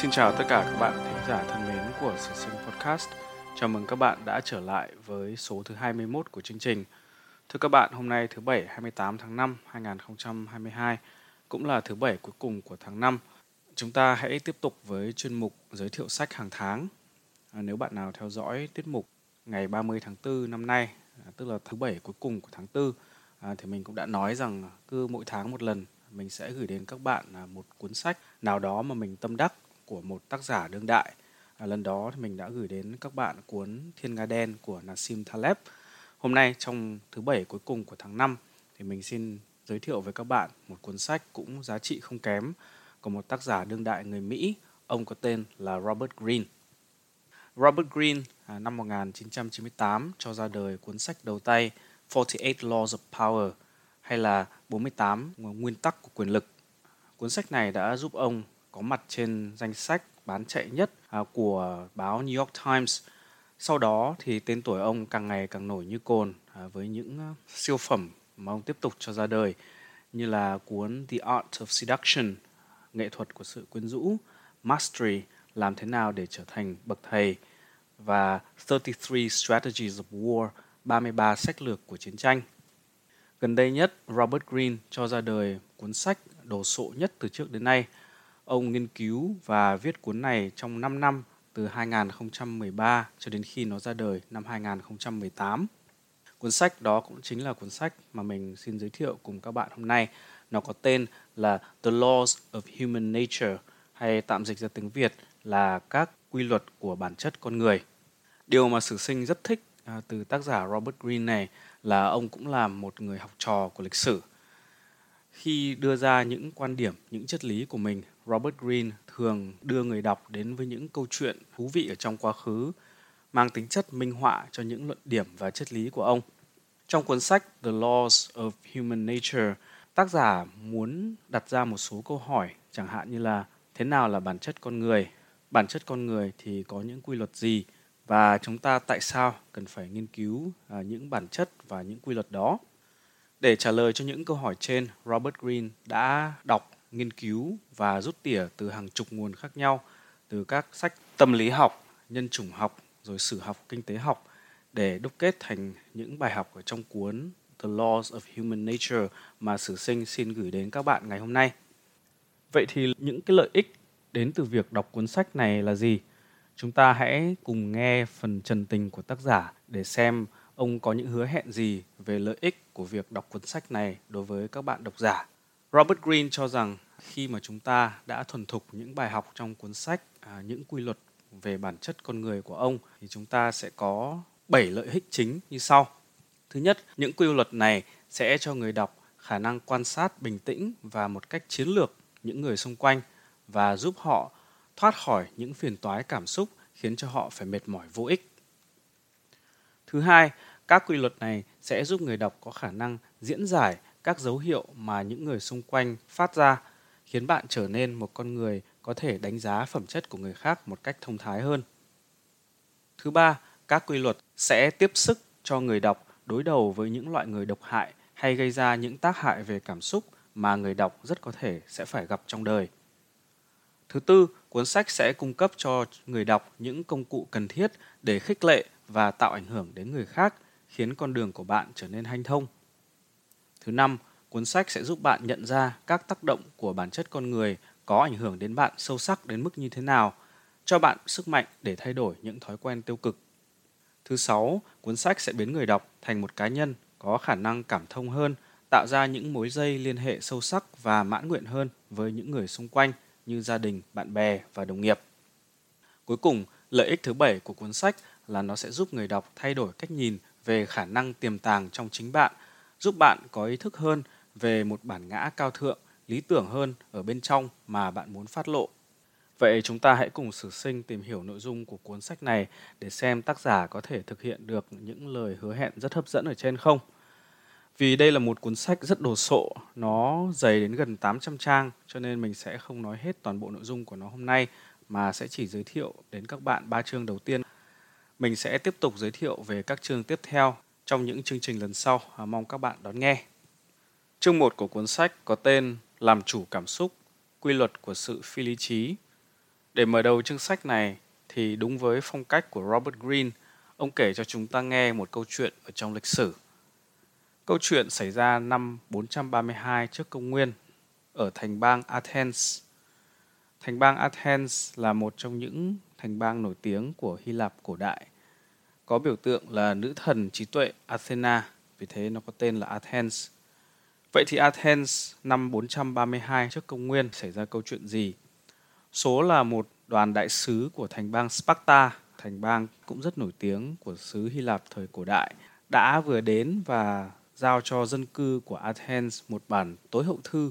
Xin chào tất cả các bạn thính giả thân mến của Sử Sinh Podcast. Chào mừng các bạn đã trở lại với số thứ 21 của chương trình. Thưa các bạn, hôm nay thứ Bảy 28 tháng 5 2022 cũng là thứ Bảy cuối cùng của tháng 5. Chúng ta hãy tiếp tục với chuyên mục giới thiệu sách hàng tháng. À, nếu bạn nào theo dõi tiết mục ngày 30 tháng 4 năm nay, à, tức là thứ Bảy cuối cùng của tháng 4, à, thì mình cũng đã nói rằng cứ mỗi tháng một lần mình sẽ gửi đến các bạn à, một cuốn sách nào đó mà mình tâm đắc của một tác giả đương đại. À, lần đó thì mình đã gửi đến các bạn cuốn Thiên Nga Đen của Nassim Taleb. Hôm nay trong thứ bảy cuối cùng của tháng 5 thì mình xin giới thiệu với các bạn một cuốn sách cũng giá trị không kém của một tác giả đương đại người Mỹ. Ông có tên là Robert Greene. Robert Greene à, năm 1998 cho ra đời cuốn sách đầu tay 48 Laws of Power hay là 48 nguyên tắc của quyền lực. Cuốn sách này đã giúp ông có mặt trên danh sách bán chạy nhất à, của báo New York Times. Sau đó thì tên tuổi ông càng ngày càng nổi như cồn à, với những à, siêu phẩm mà ông tiếp tục cho ra đời như là cuốn The Art of Seduction, nghệ thuật của sự quyến rũ, Mastery, làm thế nào để trở thành bậc thầy và 33 Strategies of War, 33 sách lược của chiến tranh. Gần đây nhất, Robert Greene cho ra đời cuốn sách đồ sộ nhất từ trước đến nay – Ông nghiên cứu và viết cuốn này trong 5 năm từ 2013 cho đến khi nó ra đời năm 2018. Cuốn sách đó cũng chính là cuốn sách mà mình xin giới thiệu cùng các bạn hôm nay. Nó có tên là The Laws of Human Nature hay tạm dịch ra tiếng Việt là các quy luật của bản chất con người. Điều mà sử sinh rất thích à, từ tác giả Robert Greene này là ông cũng là một người học trò của lịch sử. Khi đưa ra những quan điểm, những triết lý của mình Robert Greene thường đưa người đọc đến với những câu chuyện thú vị ở trong quá khứ, mang tính chất minh họa cho những luận điểm và triết lý của ông. Trong cuốn sách The Laws of Human Nature, tác giả muốn đặt ra một số câu hỏi, chẳng hạn như là thế nào là bản chất con người, bản chất con người thì có những quy luật gì và chúng ta tại sao cần phải nghiên cứu à, những bản chất và những quy luật đó. Để trả lời cho những câu hỏi trên, Robert Greene đã đọc nghiên cứu và rút tỉa từ hàng chục nguồn khác nhau, từ các sách tâm lý học, nhân chủng học, rồi sử học, kinh tế học để đúc kết thành những bài học ở trong cuốn The Laws of Human Nature mà Sử Sinh xin gửi đến các bạn ngày hôm nay. Vậy thì những cái lợi ích đến từ việc đọc cuốn sách này là gì? Chúng ta hãy cùng nghe phần trần tình của tác giả để xem ông có những hứa hẹn gì về lợi ích của việc đọc cuốn sách này đối với các bạn độc giả. Robert Greene cho rằng khi mà chúng ta đã thuần thục những bài học trong cuốn sách à, những quy luật về bản chất con người của ông thì chúng ta sẽ có 7 lợi ích chính như sau. Thứ nhất, những quy luật này sẽ cho người đọc khả năng quan sát bình tĩnh và một cách chiến lược những người xung quanh và giúp họ thoát khỏi những phiền toái cảm xúc khiến cho họ phải mệt mỏi vô ích. Thứ hai, các quy luật này sẽ giúp người đọc có khả năng diễn giải các dấu hiệu mà những người xung quanh phát ra khiến bạn trở nên một con người có thể đánh giá phẩm chất của người khác một cách thông thái hơn. Thứ ba, các quy luật sẽ tiếp sức cho người đọc đối đầu với những loại người độc hại hay gây ra những tác hại về cảm xúc mà người đọc rất có thể sẽ phải gặp trong đời. Thứ tư, cuốn sách sẽ cung cấp cho người đọc những công cụ cần thiết để khích lệ và tạo ảnh hưởng đến người khác, khiến con đường của bạn trở nên hanh thông. Thứ năm, cuốn sách sẽ giúp bạn nhận ra các tác động của bản chất con người có ảnh hưởng đến bạn sâu sắc đến mức như thế nào, cho bạn sức mạnh để thay đổi những thói quen tiêu cực. Thứ sáu, cuốn sách sẽ biến người đọc thành một cá nhân có khả năng cảm thông hơn, tạo ra những mối dây liên hệ sâu sắc và mãn nguyện hơn với những người xung quanh như gia đình, bạn bè và đồng nghiệp. Cuối cùng, lợi ích thứ bảy của cuốn sách là nó sẽ giúp người đọc thay đổi cách nhìn về khả năng tiềm tàng trong chính bạn – giúp bạn có ý thức hơn về một bản ngã cao thượng, lý tưởng hơn ở bên trong mà bạn muốn phát lộ. Vậy chúng ta hãy cùng sử sinh tìm hiểu nội dung của cuốn sách này để xem tác giả có thể thực hiện được những lời hứa hẹn rất hấp dẫn ở trên không. Vì đây là một cuốn sách rất đồ sộ, nó dày đến gần 800 trang cho nên mình sẽ không nói hết toàn bộ nội dung của nó hôm nay mà sẽ chỉ giới thiệu đến các bạn ba chương đầu tiên. Mình sẽ tiếp tục giới thiệu về các chương tiếp theo trong những chương trình lần sau. À, mong các bạn đón nghe. Chương 1 của cuốn sách có tên Làm chủ cảm xúc, quy luật của sự phi lý trí. Để mở đầu chương sách này thì đúng với phong cách của Robert Greene, ông kể cho chúng ta nghe một câu chuyện ở trong lịch sử. Câu chuyện xảy ra năm 432 trước công nguyên ở thành bang Athens. Thành bang Athens là một trong những thành bang nổi tiếng của Hy Lạp cổ đại. Có biểu tượng là nữ thần trí tuệ Athena, vì thế nó có tên là Athens. Vậy thì Athens năm 432 trước công nguyên xảy ra câu chuyện gì? Số là một đoàn đại sứ của thành bang Sparta, thành bang cũng rất nổi tiếng của xứ Hy Lạp thời cổ đại, đã vừa đến và giao cho dân cư của Athens một bản tối hậu thư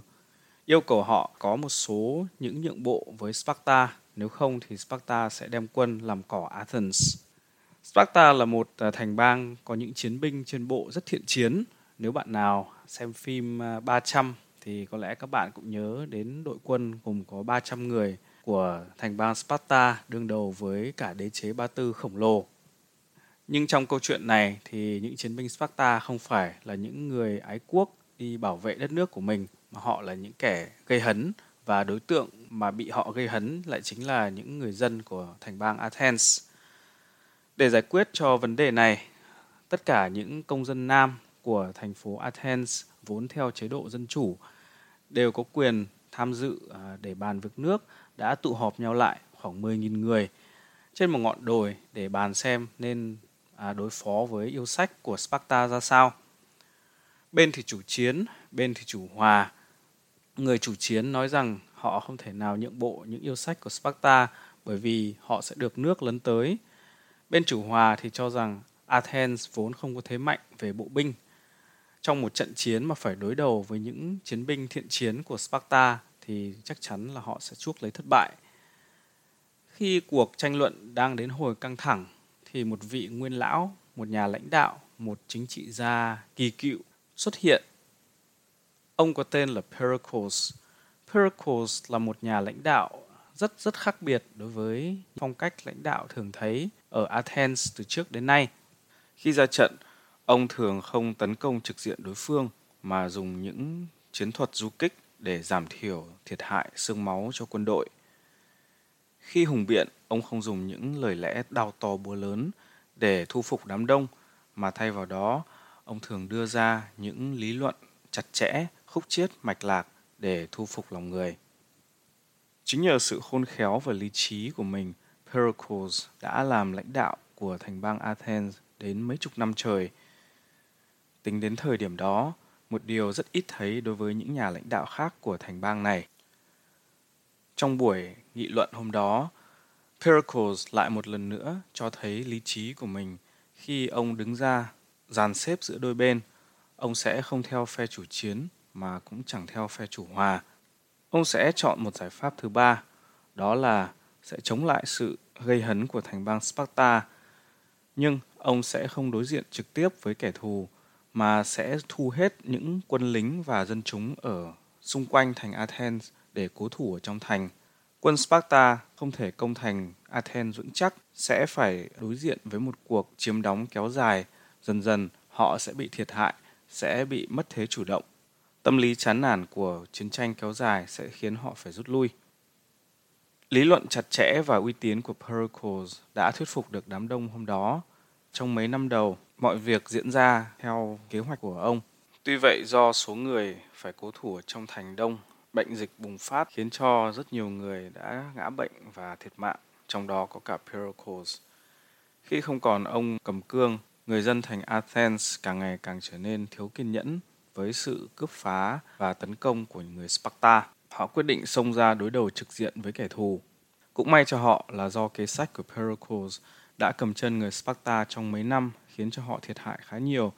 yêu cầu họ có một số những nhượng bộ với Sparta, nếu không thì Sparta sẽ đem quân làm cỏ Athens. Sparta là một à, thành bang có những chiến binh trên bộ rất thiện chiến. Nếu bạn nào xem phim à, 300 thì có lẽ các bạn cũng nhớ đến đội quân gồm có 300 người của thành bang Sparta đương đầu với cả đế chế Ba Tư khổng lồ. Nhưng trong câu chuyện này thì những chiến binh Sparta không phải là những người ái quốc đi bảo vệ đất nước của mình, mà họ là những kẻ gây hấn và đối tượng mà bị họ gây hấn lại chính là những người dân của thành bang Athens. Để giải quyết cho vấn đề này, tất cả những công dân nam của thành phố Athens vốn theo chế độ dân chủ đều có quyền tham dự à, để bàn việc nước đã tụ họp nhau lại khoảng 10.000 người trên một ngọn đồi để bàn xem nên à, đối phó với yêu sách của Sparta ra sao. Bên thì chủ chiến, bên thì chủ hòa. Người chủ chiến nói rằng họ không thể nào nhượng bộ những yêu sách của Sparta bởi vì họ sẽ được nước lấn tới. Bên chủ hòa thì cho rằng Athens vốn không có thế mạnh về bộ binh. Trong một trận chiến mà phải đối đầu với những chiến binh thiện chiến của Sparta thì chắc chắn là họ sẽ chuốc lấy thất bại. Khi cuộc tranh luận đang đến hồi căng thẳng thì một vị nguyên lão, một nhà lãnh đạo, một chính trị gia kỳ cựu xuất hiện. Ông có tên là Pericles. Pericles là một nhà lãnh đạo rất rất khác biệt đối với phong cách lãnh đạo thường thấy ở Athens từ trước đến nay. Khi ra trận, ông thường không tấn công trực diện đối phương mà dùng những chiến thuật du kích để giảm thiểu thiệt hại xương máu cho quân đội. Khi hùng biện, ông không dùng những lời lẽ đau to búa lớn để thu phục đám đông, mà thay vào đó, ông thường đưa ra những lý luận chặt chẽ, khúc chiết, mạch lạc để thu phục lòng người. Chính nhờ sự khôn khéo và lý trí của mình, Pericles đã làm lãnh đạo của thành bang Athens đến mấy chục năm trời. Tính đến thời điểm đó, một điều rất ít thấy đối với những nhà lãnh đạo khác của thành bang này. Trong buổi nghị luận hôm đó, Pericles lại một lần nữa cho thấy lý trí của mình khi ông đứng ra dàn xếp giữa đôi bên. Ông sẽ không theo phe chủ chiến mà cũng chẳng theo phe chủ hòa. Ông sẽ chọn một giải pháp thứ ba, đó là sẽ chống lại sự gây hấn của thành bang Sparta. Nhưng ông sẽ không đối diện trực tiếp với kẻ thù mà sẽ thu hết những quân lính và dân chúng ở xung quanh thành Athens để cố thủ ở trong thành. Quân Sparta không thể công thành Athens vững chắc, sẽ phải đối diện với một cuộc chiếm đóng kéo dài. Dần dần, họ sẽ bị thiệt hại, sẽ bị mất thế chủ động. Tâm lý chán nản của chiến tranh kéo dài sẽ khiến họ phải rút lui. Lý luận chặt chẽ và uy tín của Pericles đã thuyết phục được đám đông hôm đó. Trong mấy năm đầu, mọi việc diễn ra theo kế hoạch của ông. Tuy vậy do số người phải cố thủ ở trong thành đông, bệnh dịch bùng phát khiến cho rất nhiều người đã ngã bệnh và thiệt mạng, trong đó có cả Pericles. Khi không còn ông cầm cương, người dân thành Athens càng ngày càng trở nên thiếu kiên nhẫn với sự cướp phá và tấn công của người Sparta. Họ quyết định xông ra đối đầu trực diện với kẻ thù. Cũng may cho họ là do kế sách của Pericles đã cầm chân người Sparta trong mấy năm khiến cho họ thiệt hại khá nhiều,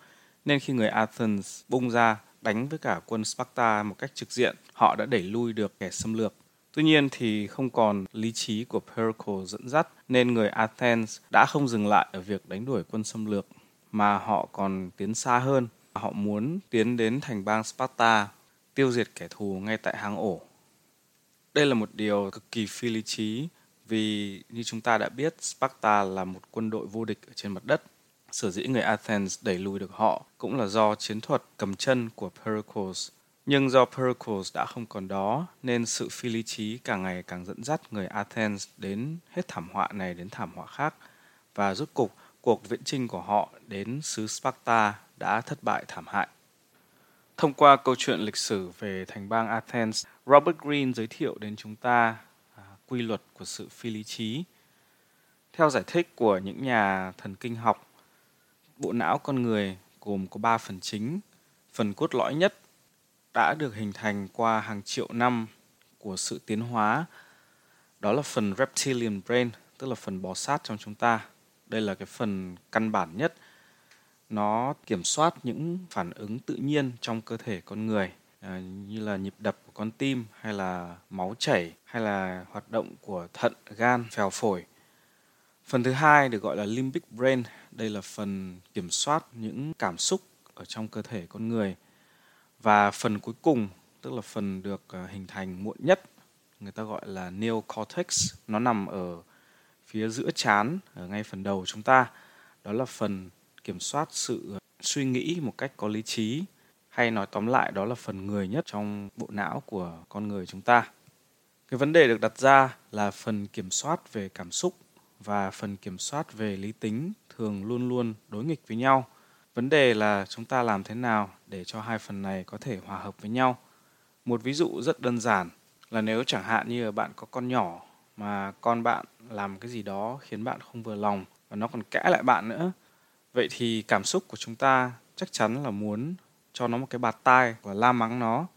nên khi người Athens bung ra đánh với cả quân Sparta một cách trực diện, họ đã đẩy lui được kẻ xâm lược. Tuy nhiên thì không còn lý trí của Pericles dẫn dắt nên người Athens đã không dừng lại ở việc đánh đuổi quân xâm lược mà họ còn tiến xa hơn. Họ muốn tiến đến thành bang Sparta, tiêu diệt kẻ thù ngay tại hang ổ. Đây là một điều cực kỳ phi lý trí vì như chúng ta đã biết Sparta là một quân đội vô địch ở trên mặt đất. Sở dĩ người Athens đẩy lùi được họ cũng là do chiến thuật cầm chân của Pericles Nhưng do Pericles đã không còn đó, nên sự phi lý trí càng ngày càng dẫn dắt người Athens đến hết thảm họa này đến thảm họa khác. Và rốt cục, cuộc viễn chinh của họ đến xứ Sparta đã thất bại thảm hại. Thông qua câu chuyện lịch sử về thành bang Athens, Robert Greene giới thiệu đến chúng ta à, quy luật của sự phi lý trí. Theo giải thích của những nhà thần kinh học, bộ não con người gồm có 3 phần chính. Phần cốt lõi nhất đã được hình thành qua hàng triệu năm của sự tiến hóa. Đó là phần reptilian brain, tức là phần bò sát trong chúng ta. Đây là cái phần căn bản nhất. Nó kiểm soát những phản ứng tự nhiên trong cơ thể con người à, như là nhịp đập của con tim hay là máu chảy hay là hoạt động của thận, gan, phèo phổi. Phần thứ hai được gọi là limbic brain. Đây là phần kiểm soát những cảm xúc ở trong cơ thể con người và phần cuối cùng tức là phần được à, hình thành muộn nhất người ta gọi là neocortex nó nằm ở phía giữa chán ở ngay phần đầu chúng ta. Đó là phần kiểm soát sự ờ, suy nghĩ một cách có lý trí. Hay nói tóm lại, đó là phần người nhất trong bộ não của con người chúng ta. Cái vấn đề được đặt ra là phần kiểm soát về cảm xúc và phần kiểm soát về lý tính thường luôn luôn đối nghịch với nhau. Vấn đề là chúng ta làm thế nào để cho hai phần này có thể hòa hợp với nhau. Một ví dụ rất đơn giản là nếu chẳng hạn như bạn có con nhỏ mà con bạn làm cái gì đó khiến bạn không vừa lòng và nó còn cãi lại bạn nữa. Vậy thì cảm xúc của chúng ta chắc chắn là muốn cho nó một cái bạt tai và la mắng nó.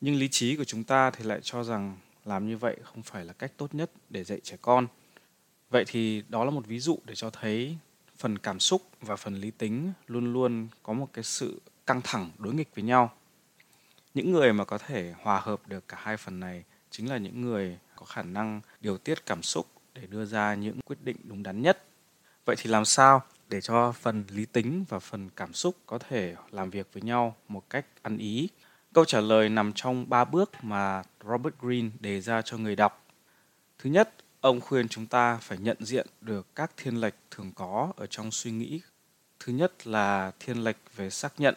Nhưng lý trí của chúng ta thì lại cho rằng làm như vậy không phải là cách tốt nhất để dạy trẻ con. Vậy thì đó là một ví dụ để cho thấy phần cảm xúc và phần lý tính luôn luôn có một cái sự căng thẳng đối nghịch với nhau những người mà có thể hòa hợp được cả hai phần này chính là những người có khả năng điều tiết cảm xúc để đưa ra những quyết định đúng đắn nhất vậy thì làm sao để cho phần lý tính và phần cảm xúc có thể làm việc với nhau một cách ăn ý câu trả lời nằm trong ba bước mà robert greene đề ra cho người đọc thứ nhất, Ông khuyên chúng ta phải nhận diện được các thiên lệch thường có ở trong suy nghĩ. Thứ nhất là thiên lệch về xác nhận.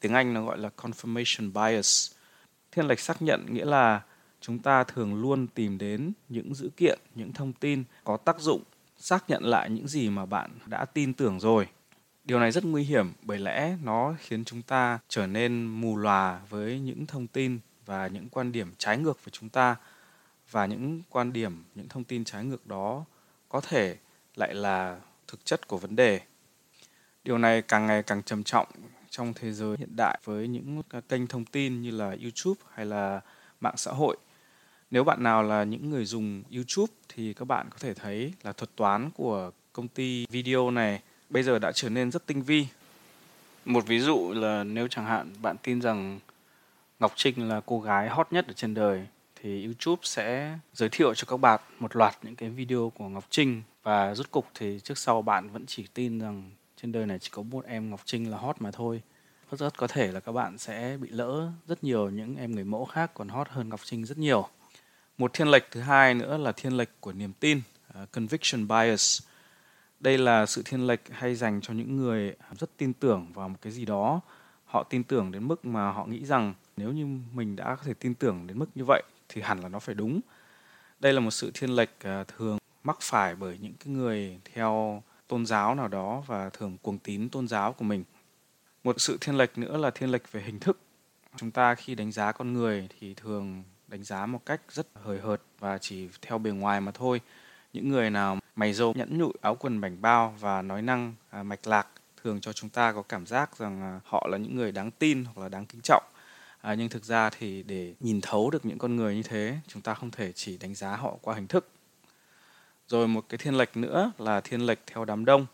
Tiếng Anh nó gọi là confirmation bias. Thiên lệch xác nhận nghĩa là chúng ta thường luôn tìm đến những dữ kiện, những thông tin có tác dụng xác nhận lại những gì mà bạn đã tin tưởng rồi. Điều này rất nguy hiểm bởi lẽ nó khiến chúng ta trở nên mù lòa với những thông tin và những quan điểm trái ngược với chúng ta. Và những quan điểm những thông tin trái ngược đó có thể lại là thực chất của vấn đề. Điều này càng ngày càng trầm trọng trong thế giới hiện đại với những kênh thông tin như là youtube hay là mạng xã hội nếu bạn nào là những người dùng youtube thì các bạn có thể thấy là thuật toán của công ty video này bây giờ đã trở nên rất tinh vi một ví dụ là nếu chẳng hạn bạn tin rằng ngọc trinh là cô gái hot nhất ở trên đời thì YouTube sẽ giới thiệu cho các bạn một loạt những cái video của Ngọc Trinh và rút cục thì trước sau bạn vẫn chỉ tin rằng trên đời này chỉ có một em Ngọc Trinh là hot mà thôi. Rất rất có thể là các bạn sẽ bị lỡ rất nhiều những em người mẫu khác còn hot hơn Ngọc Trinh rất nhiều. Một thiên lệch thứ hai nữa là thiên lệch của niềm tin, uh, conviction bias. Đây là sự thiên lệch hay dành cho những người rất tin tưởng vào một cái gì đó. Họ tin tưởng đến mức mà họ nghĩ rằng nếu như mình đã có thể tin tưởng đến mức như vậy thì hẳn là nó phải đúng đây là một sự thiên lệch uh, thường mắc phải bởi những cái người theo tôn giáo nào đó và thường cuồng tín tôn giáo của mình một sự thiên lệch nữa là thiên lệch về hình thức chúng ta khi đánh giá con người thì thường đánh giá một cách rất hời hợt và chỉ theo bề ngoài mà thôi. Những người nào mày râu nhẫn nhụi áo quần bảnh bao và nói năng à, mạch lạc thường cho chúng ta có cảm giác rằng à, họ là những người đáng tin hoặc là đáng kính trọng. À, nhưng thực ra thì để nhìn thấu được những con người như thế chúng ta không thể chỉ đánh giá họ qua hình thức. Rồi một cái thiên lệch nữa là thiên lệch theo đám đông.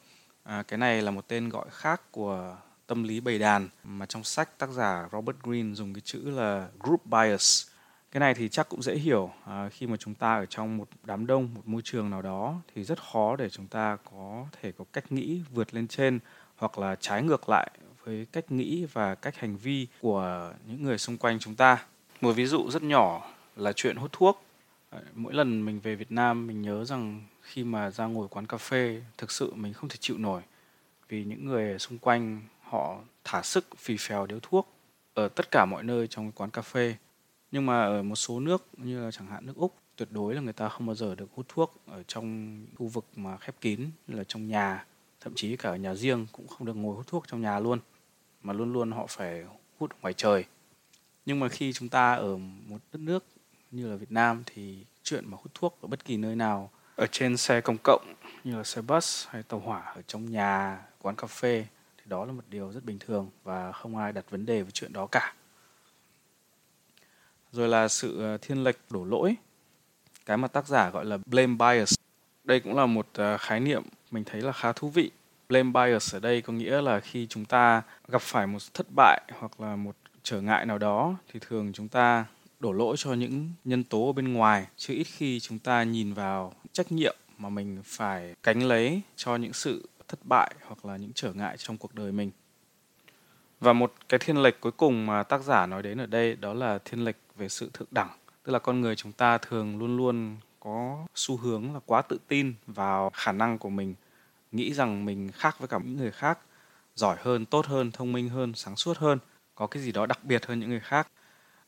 À, cái này là một tên gọi khác của tâm lý bầy đàn mà trong sách tác giả Robert Greene dùng cái chữ là group bias cái này thì chắc cũng dễ hiểu. À, khi mà chúng ta ở trong một đám đông một môi trường nào đó thì rất khó để chúng ta có thể có cách nghĩ vượt lên trên hoặc là trái ngược lại với cách nghĩ và cách hành vi của những người xung quanh chúng ta. Một ví dụ rất nhỏ là chuyện hút thuốc. À, mỗi lần mình về Việt Nam mình nhớ rằng khi mà ra ngồi quán cà phê thực sự mình không thể chịu nổi vì những người xung quanh họ thả sức phì phèo điếu thuốc ở tất cả mọi nơi trong quán cà phê. Nhưng mà ở một số nước như là chẳng hạn nước Úc tuyệt đối là người ta không bao giờ được hút thuốc ở trong khu vực mà khép kín như là trong nhà, thậm chí cả ở nhà riêng cũng không được ngồi hút thuốc trong nhà luôn mà luôn luôn họ phải hút ngoài trời. Nhưng mà khi chúng ta ở một đất nước như là Việt Nam thì chuyện mà hút thuốc ở bất kỳ nơi nào ở trên xe công cộng như là xe bus hay tàu hỏa ở trong nhà, quán cà phê thì đó là một điều rất bình thường và không ai đặt vấn đề với chuyện đó cả. Rồi là sự ờ, thiên lệch đổ lỗi, cái mà tác giả gọi là blame bias. Đây cũng là một ờ, khái niệm mình thấy là khá thú vị. Blame bias ở đây có nghĩa là khi chúng ta gặp phải một thất bại hoặc là một trở ngại nào đó thì thường chúng ta đổ lỗi cho những nhân tố ở bên ngoài chứ ít khi chúng ta nhìn vào trách nhiệm mà mình phải cánh lấy cho những sự thất bại hoặc là những trở ngại trong cuộc đời mình. Và một cái thiên lệch cuối cùng mà tác giả nói đến ở đây đó là thiên lệch về sự thượng đẳng. Tức là con người chúng ta thường luôn luôn có xu hướng là quá tự tin vào khả năng của mình, nghĩ rằng mình khác với cả những người khác, giỏi hơn, tốt hơn, thông minh hơn, sáng suốt hơn, có cái gì đó đặc biệt hơn những người khác.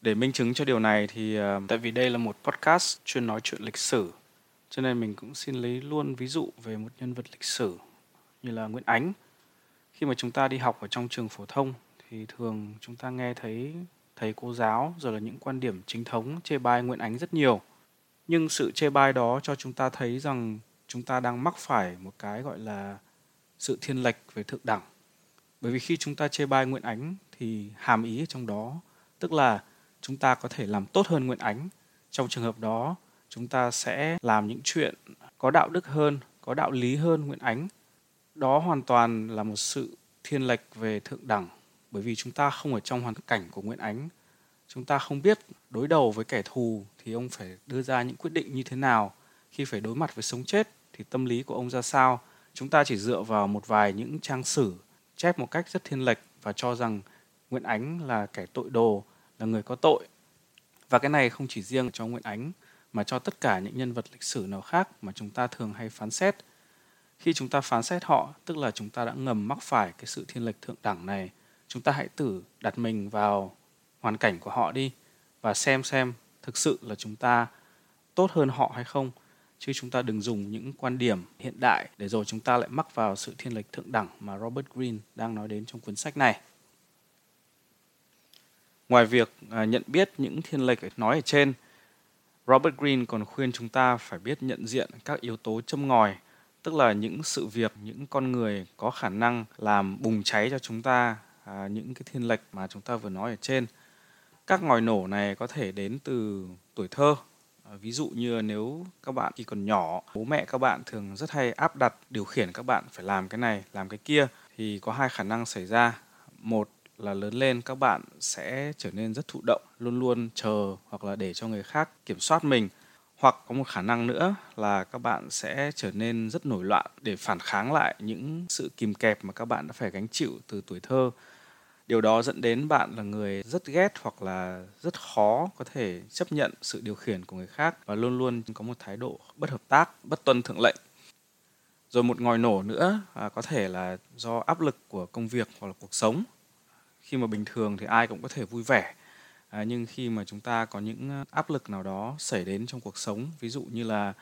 Để minh chứng cho điều này thì ờ, tại vì đây là một podcast chuyên nói chuyện lịch sử cho nên mình cũng xin lấy luôn ví dụ về một nhân vật lịch sử như là Nguyễn Ánh. Khi mà chúng ta đi học ở trong trường phổ thông thì thường chúng ta nghe thấy thầy cô giáo rồi là những quan điểm chính thống chê bai Nguyễn Ánh rất nhiều. Nhưng sự chê bai đó cho chúng ta thấy rằng chúng ta đang mắc phải một cái gọi là sự thiên lệch về thượng đẳng. Bởi vì khi chúng ta chê bai Nguyễn Ánh thì hàm ý ở trong đó tức là chúng ta có thể làm tốt hơn Nguyễn Ánh. Trong trường hợp đó, chúng ta sẽ làm những chuyện có đạo đức hơn, có đạo lý hơn Nguyễn Ánh. Đó hoàn toàn là một sự thiên lệch về thượng đẳng bởi vì chúng ta không ở trong hoàn cảnh của Nguyễn Ánh. Chúng ta không biết đối đầu với kẻ thù thì ông phải đưa ra những quyết định như thế nào, khi phải đối mặt với sống chết thì tâm lý của ông ra sao. Chúng ta chỉ dựa vào một vài những trang sử chép một cách rất thiên lệch và cho rằng Nguyễn Ánh là kẻ tội đồ, là người có tội. Và cái này không chỉ riêng cho Nguyễn Ánh mà cho tất cả những nhân vật lịch sử nào khác mà chúng ta thường hay phán xét. Khi chúng ta phán xét họ, tức là chúng ta đã ngầm mắc phải cái sự thiên lệch thượng đẳng này. Chúng ta hãy thử đặt mình vào hoàn cảnh của họ đi và xem xem thực sự là chúng ta tốt hơn họ hay không chứ chúng ta đừng dùng những quan điểm hiện đại để rồi chúng ta lại mắc vào sự thiên lệch thượng đẳng mà Robert Greene đang nói đến trong cuốn sách này. Ngoài việc à, nhận biết những thiên lệch nói ở trên, Robert Greene còn khuyên chúng ta phải biết nhận diện các yếu tố châm ngòi, tức là những sự việc, những con người có khả năng làm bùng cháy cho chúng ta à, những cái thiên lệch mà chúng ta vừa nói ở trên. Các ngòi nổ này có thể đến từ tuổi thơ. À, ví dụ như nếu các bạn khi còn nhỏ, bố mẹ các bạn thường rất hay áp đặt điều khiển các bạn phải làm cái này, làm cái kia thì có hai khả năng xảy ra. Một là lớn lên các bạn sẽ trở nên rất thụ động luôn luôn chờ hoặc là để cho người khác kiểm soát mình hoặc có một khả năng nữa là các bạn sẽ trở nên rất nổi loạn để phản kháng lại những sự kìm kẹp mà các bạn đã phải gánh chịu từ tuổi thơ điều đó dẫn đến bạn là người rất ghét hoặc là rất khó có thể chấp nhận sự điều khiển của người khác và luôn luôn có một thái độ bất hợp tác bất tuân thượng lệnh. Rồi một ngòi nổ nữa à, có thể là do áp lực của công việc hoặc là cuộc sống. Khi mà bình thường thì ai cũng có thể vui vẻ à, nhưng khi mà chúng ta có những à, áp lực nào đó xảy đến trong cuộc sống ví dụ như là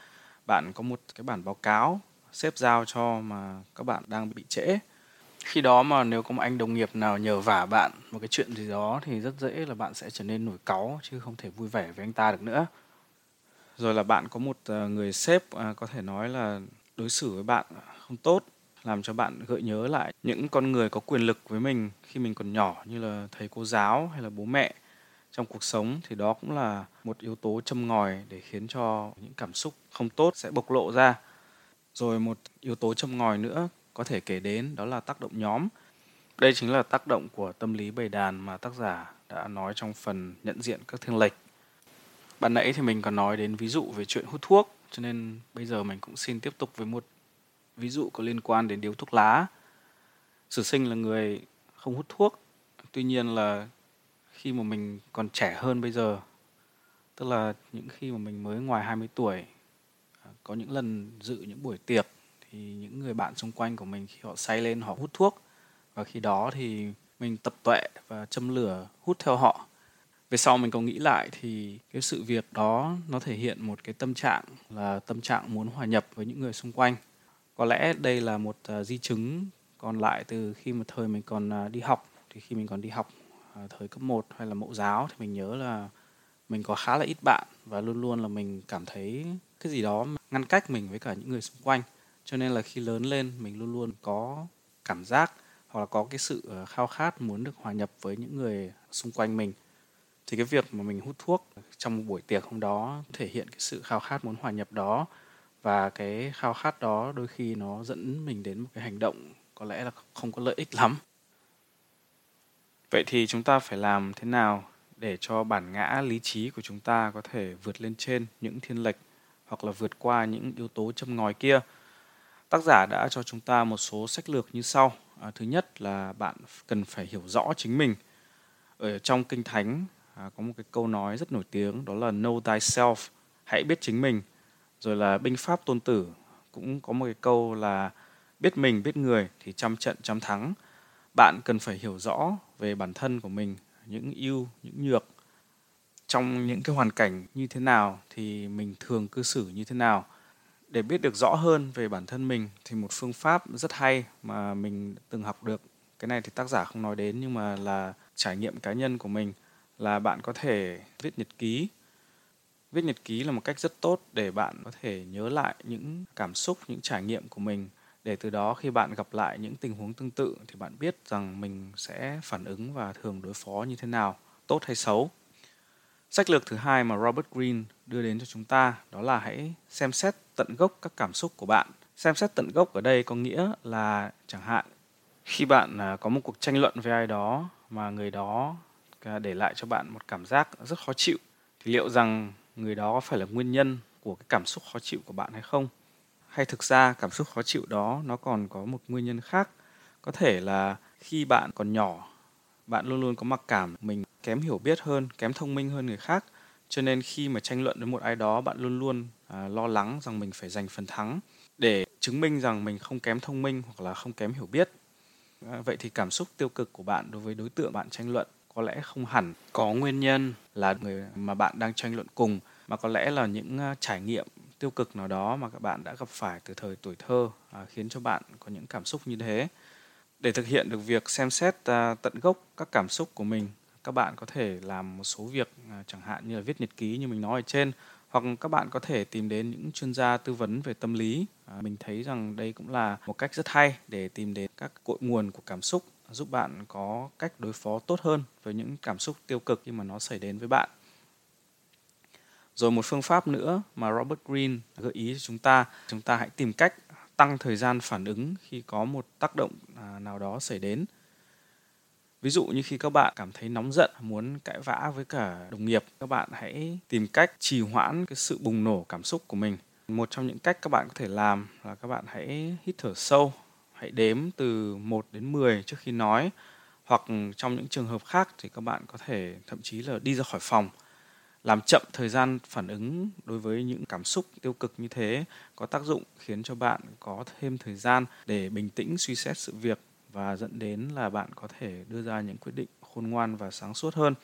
bạn có một cái bản báo cáo xếp giao cho mà các bạn đang bị trễ khi đó mà nếu có một anh đồng nghiệp nào nhờ vả bạn một cái chuyện gì đó thì rất dễ là bạn sẽ trở nên nổi cáu chứ không thể vui vẻ với anh ta được nữa. Rồi là bạn có một ờ, người sếp à, có thể nói là đối xử với bạn không tốt, làm cho bạn gợi nhớ lại những con người có quyền lực với mình khi mình còn nhỏ như là thầy cô giáo hay là bố mẹ trong cuộc sống, thì đó cũng là một yếu tố châm ngòi để khiến cho những cảm xúc không tốt sẽ bộc lộ ra. Rồi một yếu tố châm ngòi nữa có thể kể đến đó là tác động nhóm đây chính là tác động của tâm lý bầy đàn mà tác giả đã nói trong phần nhận diện các thiên lệch ban nãy thì mình còn nói đến ví dụ về chuyện hút thuốc cho nên bây giờ mình cũng xin tiếp tục với một ví dụ có liên quan đến điếu thuốc lá. Sử sinh là người không hút thuốc, tuy nhiên là khi mà mình còn trẻ hơn bây giờ, tức là những khi mà mình mới ngoài 20 tuổi, à, có những lần dự những buổi tiệc thì những người bạn xung quanh của mình khi họ say lên họ hút thuốc. Và khi đó thì mình tập tuệ và châm lửa hút theo họ. Về sau mình có nghĩ lại thì cái sự việc đó nó thể hiện một cái tâm trạng là tâm trạng muốn hòa nhập với những người xung quanh. Có lẽ đây là một uh, di chứng còn lại từ khi mà thời mình còn uh, đi học. Thì khi mình còn đi học uh, thời cấp 1 hay là mẫu giáo thì mình nhớ là mình có khá là ít bạn và luôn luôn là mình cảm thấy cái gì đó ngăn cách mình với cả những người xung quanh cho nên là khi lớn lên, mình luôn luôn có cảm giác hoặc là có cái sự ờ, khao khát muốn được hòa nhập với những người xung quanh mình. Thì cái việc mà mình hút thuốc trong một buổi tiệc hôm đó thể hiện cái sự khao khát muốn hòa nhập đó. Và cái khao khát đó đôi khi nó dẫn mình đến một cái hành động có lẽ là không có lợi ích lắm. Vậy thì chúng ta phải làm thế nào để cho bản ngã lý trí của chúng ta có thể vượt lên trên những thiên lệch hoặc là vượt qua những yếu tố châm ngòi kia? Tác giả đã cho chúng ta một số sách lược như sau. À, thứ nhất là bạn cần phải hiểu rõ chính mình. Ở trong kinh thánh à, có một cái câu nói rất nổi tiếng đó là know thyself hãy biết chính mình. Rồi là binh pháp tôn tử cũng có một cái câu là biết mình biết người thì trăm trận trăm thắng bạn cần phải hiểu rõ về bản thân của mình những ưu những nhược. Trong những cái hoàn cảnh như thế nào thì mình thường cư xử như thế nào? Để biết được rõ hơn về bản thân mình thì một phương pháp rất hay mà mình từng học được. Cái này thì tác giả không nói đến nhưng mà là trải nghiệm cá nhân của mình, là bạn có thể viết nhật ký. Viết nhật ký là một cách rất tốt để bạn có thể nhớ lại những cảm xúc, những trải nghiệm của mình. Để từ đó khi bạn gặp lại những tình huống tương tự thì bạn biết rằng mình sẽ phản ứng và thường đối phó như thế nào, tốt hay xấu sách lược thứ hai mà robert greene đưa đến cho chúng ta đó là hãy xem xét tận gốc các cảm xúc của bạn. Xem xét tận gốc ở đây có nghĩa là chẳng hạn, khi bạn à, có một cuộc tranh luận với ai đó mà người đó à, để lại cho bạn một cảm giác rất khó chịu, thì liệu rằng người đó có phải là nguyên nhân của cái cảm xúc khó chịu của bạn hay không? Hay thực ra cảm xúc khó chịu đó nó còn có một nguyên nhân khác. Có thể là khi bạn còn nhỏ bạn luôn luôn có mặc cảm mình kém hiểu biết hơn kém thông minh hơn người khác. Cho nên khi mà tranh luận với một ai đó bạn luôn luôn à, lo lắng rằng mình phải giành phần thắng để chứng minh rằng mình không kém thông minh hoặc là không kém hiểu biết. À, vậy thì cảm xúc tiêu cực của bạn đối với đối tượng bạn tranh luận có lẽ không hẳn có nguyên nhân là người mà bạn đang tranh luận cùng mà có lẽ là những à, trải nghiệm tiêu cực nào đó mà các bạn đã gặp phải từ thời tuổi thơ à, khiến cho bạn có những cảm xúc như thế để thực hiện được việc xem xét à, tận gốc các cảm xúc của mình các bạn có thể làm một số việc à, chẳng hạn như là viết nhật ký như mình nói ở trên hoặc các bạn có thể tìm đến những chuyên gia tư vấn về tâm lý. À, mình thấy rằng đây cũng là một cách rất hay để tìm đến các cội nguồn của cảm xúc giúp bạn có cách đối phó tốt hơn với những cảm xúc tiêu cực khi mà nó xảy đến với bạn. Rồi một phương pháp nữa mà Robert Greene gợi ý cho chúng ta chúng ta hãy tìm cách tăng thời gian phản ứng khi có một tác động à, nào đó xảy đến. Ví dụ như khi các bạn cảm thấy nóng giận, muốn cãi vã với cả đồng nghiệp, các bạn hãy tìm cách trì hoãn cái sự bùng nổ cảm xúc của mình. Một trong những cách các bạn có thể làm là các bạn hãy hít thở sâu, hãy đếm từ 1 đến 10 trước khi nói. Hoặc trong những trường hợp khác thì các bạn có thể thậm chí là đi ra khỏi phòng làm chậm thời gian phản ứng đối với những cảm xúc tiêu cực như thế có tác dụng khiến cho bạn có thêm thời gian để bình tĩnh suy xét sự việc và dẫn đến là bạn có thể đưa ra những quyết định khôn ngoan và sáng suốt hơn.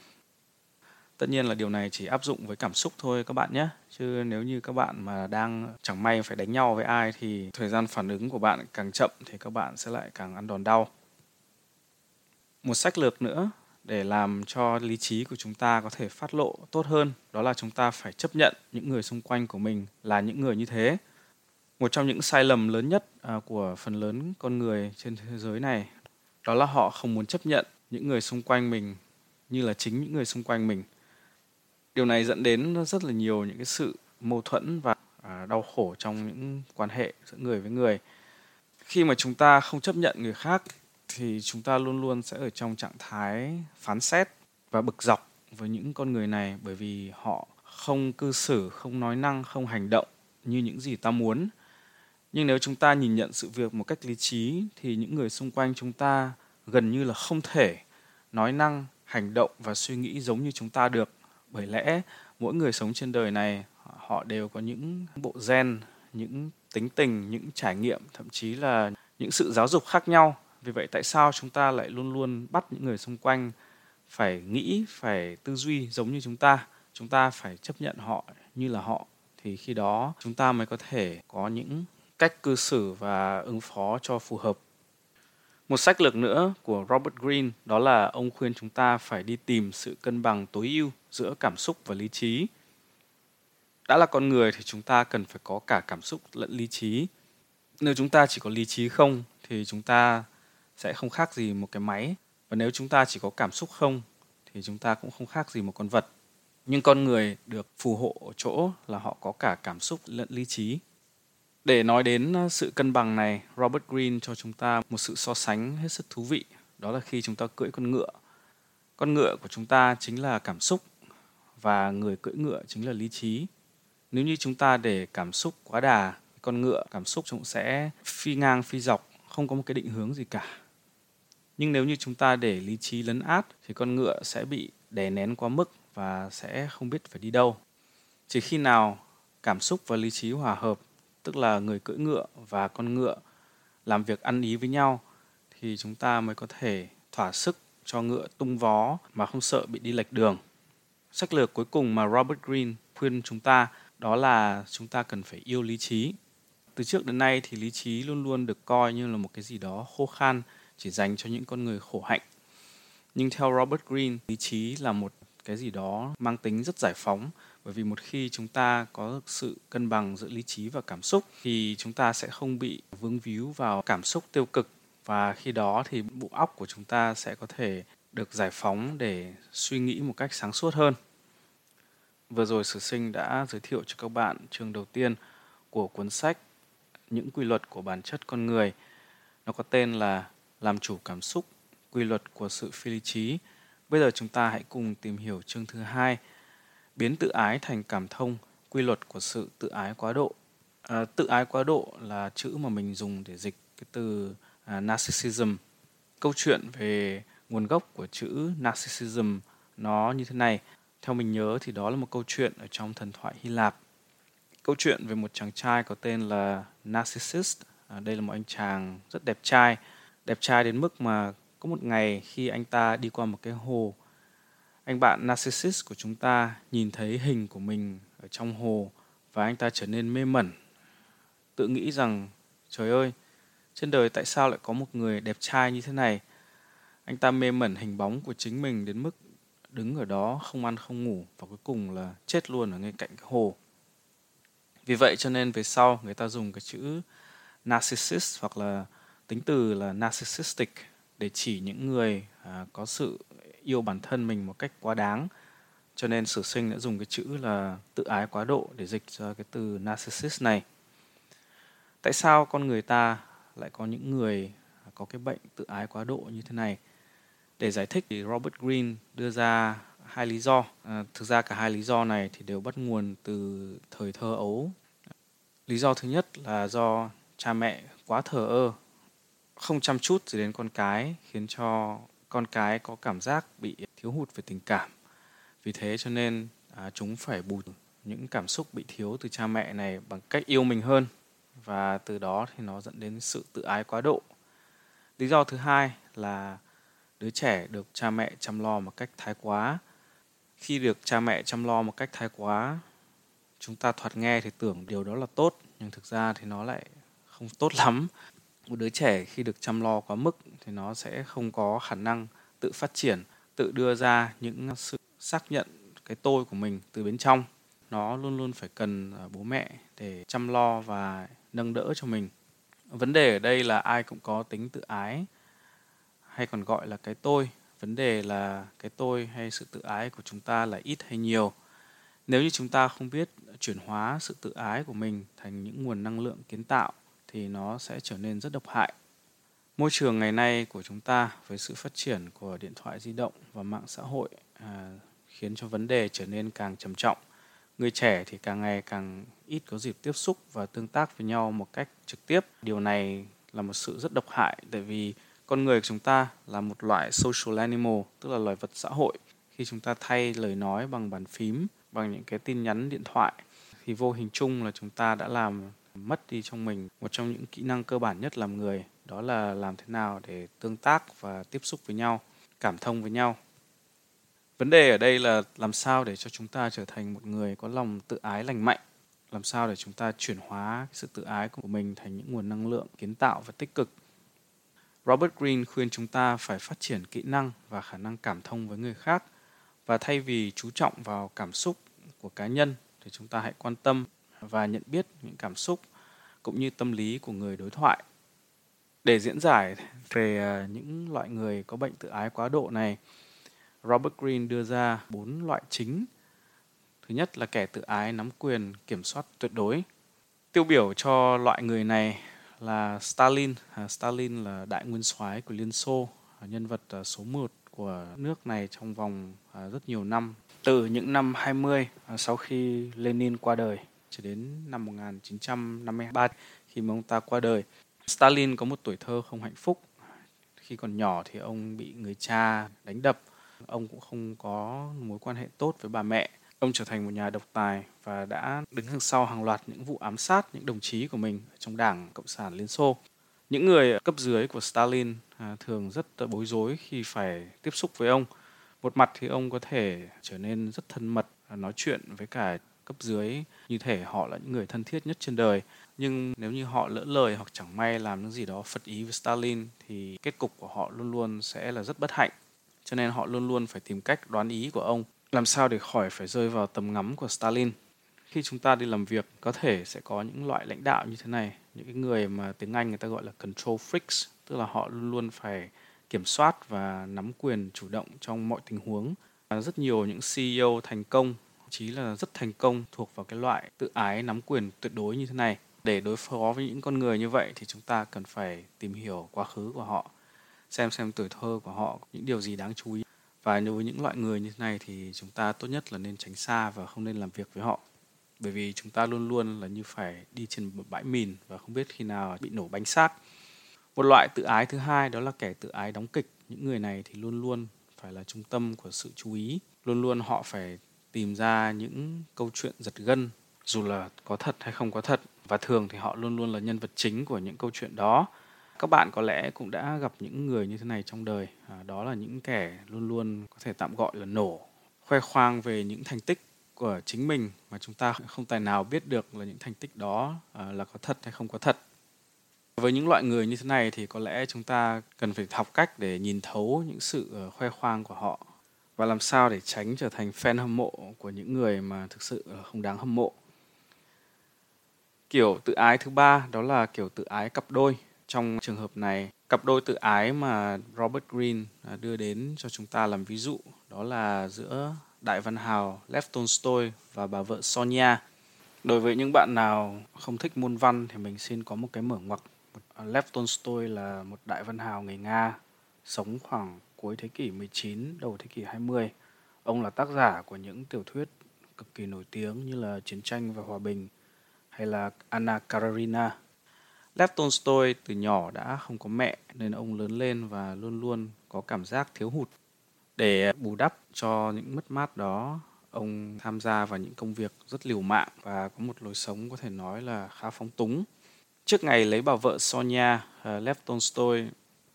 Tất nhiên là điều này chỉ áp dụng với cảm xúc thôi các bạn nhé. Chứ nếu như các bạn mà đang chẳng may phải đánh nhau với ai thì thời gian phản ứng của bạn càng chậm thì các bạn sẽ lại càng ăn đòn đau. Một sách lược nữa để làm cho lý trí của chúng ta có thể phát lộ tốt hơn, đó là chúng ta phải chấp nhận những người xung quanh của mình là những người như thế. Một trong những sai lầm lớn nhất à, của phần lớn con người trên thế giới này, đó là họ không muốn chấp nhận những người xung quanh mình như là chính những người xung quanh mình. Điều này dẫn đến rất là nhiều những cái sự mâu thuẫn và à, đau khổ trong những quan hệ giữa người với người. Khi mà chúng ta không chấp nhận người khác thì chúng ta luôn luôn sẽ ở trong trạng thái phán xét và bực dọc với những con người này bởi vì họ không cư xử, không nói năng, không hành động như những gì ta muốn. Nhưng nếu chúng ta nhìn nhận sự việc một cách lý trí, thì những người xung quanh chúng ta gần như là không thể nói năng, hành động và suy nghĩ giống như chúng ta được. Bởi lẽ, mỗi người sống trên đời này, họ đều có những bộ gen, những tính tình, những trải nghiệm, thậm chí là những sự giáo dục khác nhau vì vậy tại sao chúng ta lại luôn luôn bắt những người xung quanh phải nghĩ, phải tư duy giống như chúng ta chúng ta phải chấp nhận họ như là họ thì khi đó chúng ta mới có thể có những cách cư xử và ứng phó cho phù hợp một sách lược nữa của Robert Greene, đó là ông khuyên chúng ta phải đi tìm sự cân bằng tối ưu giữa cảm xúc và lý trí. Đã là con người thì chúng ta cần phải có cả cảm xúc lẫn lý trí. Nếu chúng ta chỉ có lý trí không, thì chúng ta sẽ không khác gì một cái máy và nếu chúng ta chỉ có cảm xúc không thì chúng ta cũng không khác gì một con vật. Nhưng con người được phù hộ ở chỗ là họ có cả cảm xúc lẫn lý trí. Để nói đến ờ, sự cân bằng này, Robert Green cho chúng ta một sự so sánh hết sức thú vị, đó là khi chúng ta cưỡi con ngựa. Con ngựa của chúng ta chính là cảm xúc và người cưỡi ngựa chính là lý trí. Nếu như chúng ta để cảm xúc quá đà, con ngựa cảm xúc cũng sẽ phi ngang phi dọc, không có một cái định hướng gì cả. Nhưng nếu như chúng ta để lý trí lấn át, thì con ngựa sẽ bị đè nén quá mức và sẽ không biết phải đi đâu. Chỉ khi nào cảm xúc và lý trí hòa hợp, tức là người cưỡi ngựa và con ngựa làm việc ăn ý với nhau, thì chúng ta mới có thể thỏa sức cho ngựa tung vó mà không sợ bị đi lệch đường. Sách lược cuối cùng mà Robert Greene khuyên chúng ta, đó là chúng ta cần phải yêu lý trí. Từ trước đến nay thì lý trí luôn luôn được coi như là một cái gì đó khô khan chỉ dành cho những con người khổ hạnh. Nhưng theo Robert Greene, lý trí là một cái gì đó mang tính rất giải phóng bởi vì một khi chúng ta có sự cân bằng giữa lý trí và cảm xúc thì chúng ta sẽ không bị vướng víu vào cảm xúc tiêu cực và khi đó thì bộ óc của chúng ta sẽ có thể được giải phóng để suy nghĩ một cách sáng suốt hơn. Vừa rồi Sử Sinh đã giới thiệu cho các bạn chương đầu tiên của cuốn sách Những quy luật của bản chất con người. Nó có tên là làm chủ cảm xúc, quy luật của sự phi lý trí. Bây giờ chúng ta hãy cùng tìm hiểu chương thứ hai biến tự ái thành cảm thông quy luật của sự tự ái quá độ. À, tự ái quá độ là chữ mà mình dùng để dịch cái từ à, narcissism. Câu chuyện về nguồn gốc của chữ narcissism nó như thế này. Theo mình nhớ thì đó là một câu chuyện ở trong thần thoại hy lạp. Câu chuyện về một chàng trai có tên là narcissus à, đây là một anh chàng rất đẹp trai đẹp trai đến mức mà có một ngày khi anh ta đi qua một cái hồ, anh bạn narcissist của chúng ta nhìn thấy hình của mình ở trong hồ và anh ta trở nên mê mẩn. Tự nghĩ rằng, trời ơi, trên đời tại sao lại có một người đẹp trai như thế này? Anh ta mê mẩn hình bóng của chính mình đến mức đứng ở đó không ăn không ngủ và cuối cùng là chết luôn ở ngay cạnh cái hồ. Vì vậy cho nên về sau người ta dùng cái chữ narcissist hoặc là tính từ là narcissistic để chỉ những người à, có sự yêu bản thân mình một cách quá đáng. Cho nên sử sinh đã dùng cái chữ là tự ái quá độ để dịch cho cái từ narcissist này. Tại sao con người ta lại có những người có cái bệnh tự ái quá độ như thế này? Để giải thích thì robert greene đưa ra hai lý do. À, thực ra cả hai lý do này thì đều bắt nguồn từ thời thơ ấu. Lý do thứ nhất là do cha mẹ quá thờ ơ không chăm chút gì đến con cái khiến cho con cái có cảm giác bị thiếu hụt về tình cảm. Vì thế cho nên à, chúng phải bù những cảm xúc bị thiếu từ cha mẹ này bằng cách yêu mình hơn. Và từ đó thì nó dẫn đến sự tự ái quá độ. Lý do thứ hai là đứa trẻ được cha mẹ chăm lo một cách thái quá. Khi được cha mẹ chăm lo một cách thái quá chúng ta thoạt nghe thì tưởng điều đó là tốt nhưng thực ra thì nó lại không tốt lắm một đứa trẻ khi được chăm lo quá mức thì nó sẽ không có khả năng tự phát triển, tự đưa ra những sự xác nhận cái tôi của mình từ bên trong. Nó luôn luôn phải cần à, bố mẹ để chăm lo và nâng đỡ cho mình. Vấn đề ở đây là ai cũng có tính tự ái, hay còn gọi là cái tôi. Vấn đề là cái tôi hay sự tự ái của chúng ta là ít hay nhiều. Nếu như chúng ta không biết chuyển hóa sự tự ái của mình thành những nguồn năng lượng kiến tạo thì nó sẽ trở nên rất độc hại. Môi trường ngày nay của chúng ta với sự phát triển của điện thoại di động và mạng xã hội à, khiến cho vấn đề trở nên càng trầm trọng. Người trẻ thì càng ngày càng ít có dịp tiếp xúc và tương tác với nhau một cách trực tiếp. Điều này là một sự rất độc hại tại vì con người của chúng ta là một loại social animal, tức là loài vật xã hội. Khi chúng ta thay lời nói bằng bàn phím, bằng những cái tin nhắn điện thoại thì vô hình chung là chúng ta đã làm mất đi trong mình một trong những kỹ năng cơ bản nhất làm người đó là làm thế nào để tương tác và tiếp xúc với nhau, cảm thông với nhau. Vấn đề ở đây là làm sao để cho chúng ta trở thành một người có lòng tự ái lành mạnh, làm sao để chúng ta chuyển hóa sự tự ái của mình thành những nguồn năng lượng kiến tạo và tích cực. Robert Green khuyên chúng ta phải phát triển kỹ năng và khả năng cảm thông với người khác và thay vì chú trọng vào cảm xúc của cá nhân thì chúng ta hãy quan tâm và nhận biết những cảm xúc cũng như tâm lý của người đối thoại. Để diễn giải về à, những loại người có bệnh tự ái quá độ này, Robert Greene đưa ra bốn loại chính. Thứ nhất là kẻ tự ái nắm quyền kiểm soát tuyệt đối. Tiêu biểu cho loại người này là Stalin. À, Stalin là đại nguyên soái của Liên Xô, à, nhân vật số 1 của nước này trong vòng rất nhiều năm. Từ những năm 20 sau khi Lenin qua đời cho đến năm 1953 khi mà ông ta qua đời. Stalin có một tuổi thơ không hạnh phúc. Khi còn nhỏ thì ông bị người cha đánh đập. Ông cũng không có mối quan hệ tốt với bà mẹ. Ông trở thành một nhà độc tài và đã đứng đằng sau hàng loạt những vụ ám sát những đồng chí của mình trong Đảng Cộng sản Liên Xô. Những người cấp dưới của Stalin à, thường rất bối rối khi phải tiếp xúc với ông. Một mặt thì ông có thể trở nên rất thân mật, à, nói chuyện với cả cấp dưới, như thể họ là những người thân thiết nhất trên đời. Nhưng nếu như họ lỡ lời hoặc chẳng may làm những gì đó phật ý với Stalin, thì kết cục của họ luôn luôn sẽ là rất bất hạnh. Cho nên họ luôn luôn phải tìm cách đoán ý của ông. Làm sao để khỏi phải rơi vào tầm ngắm của Stalin? Khi chúng ta đi làm việc, có thể sẽ có những loại lãnh đạo như thế này. Những cái người mà tiếng Anh người ta gọi là control freaks, tức là họ luôn luôn phải kiểm soát và nắm quyền chủ động trong mọi tình huống. Rất nhiều những CEO thành công chí là rất thành công thuộc vào cái loại tự ái, nắm quyền tuyệt đối như thế này. Để đối phó với những con người như vậy thì chúng ta cần phải tìm hiểu quá khứ của họ, xem xem tuổi thơ của họ, những điều gì đáng chú ý. Và đối với những loại người như thế này thì chúng ta tốt nhất là nên tránh xa và không nên làm việc với họ. Bởi vì chúng ta luôn luôn là như phải đi trên một bãi mìn và không biết khi nào bị nổ bánh xác. Một loại tự ái thứ hai đó là kẻ tự ái đóng kịch. Những người này thì luôn luôn phải là trung tâm của sự chú ý. Luôn luôn họ phải tìm ra những câu chuyện giật gân dù là có thật hay không có thật. Và thường thì họ luôn luôn là nhân vật chính của những câu chuyện đó. Các bạn có lẽ cũng đã gặp những người như thế này trong đời. À, đó là những kẻ luôn luôn có thể tạm gọi là nổ khoe khoang về những thành tích của chính mình mà chúng ta không tài nào biết được là những thành tích đó à, là có thật hay không có thật. Với những loại người như thế này thì có lẽ chúng ta cần phải học cách để nhìn thấu những sự ờ, khoe khoang của họ và làm sao để tránh trở thành fan hâm mộ của những người mà thực sự ờ, không đáng hâm mộ. Kiểu tự ái thứ ba đó là kiểu tự ái cặp đôi. Trong trường hợp này, cặp đôi tự ái mà Robert Greene à, đưa đến cho chúng ta làm ví dụ đó là giữa đại văn hào Lev Tolstoy và bà vợ Sonia. Đối với những bạn nào không thích môn văn thì mình xin có một cái mở ngoặc. Ờ, Lev Tolstoy là một đại văn hào người Nga sống khoảng cuối thế kỷ 19, đầu thế kỷ 20. Ông là tác giả của những tiểu thuyết cực kỳ nổi tiếng như là Chiến tranh và Hòa bình hay là Anna Karenina. Lev Tolstoy từ nhỏ đã không có mẹ nên ông lớn lên và luôn luôn có cảm giác thiếu hụt. Để bù đắp cho những mất mát đó, ông tham gia vào những công việc rất liều mạng và có một lối sống có thể nói là khá phóng túng. Trước ngày lấy bà vợ Sonia, ờ, Lev Tolstoy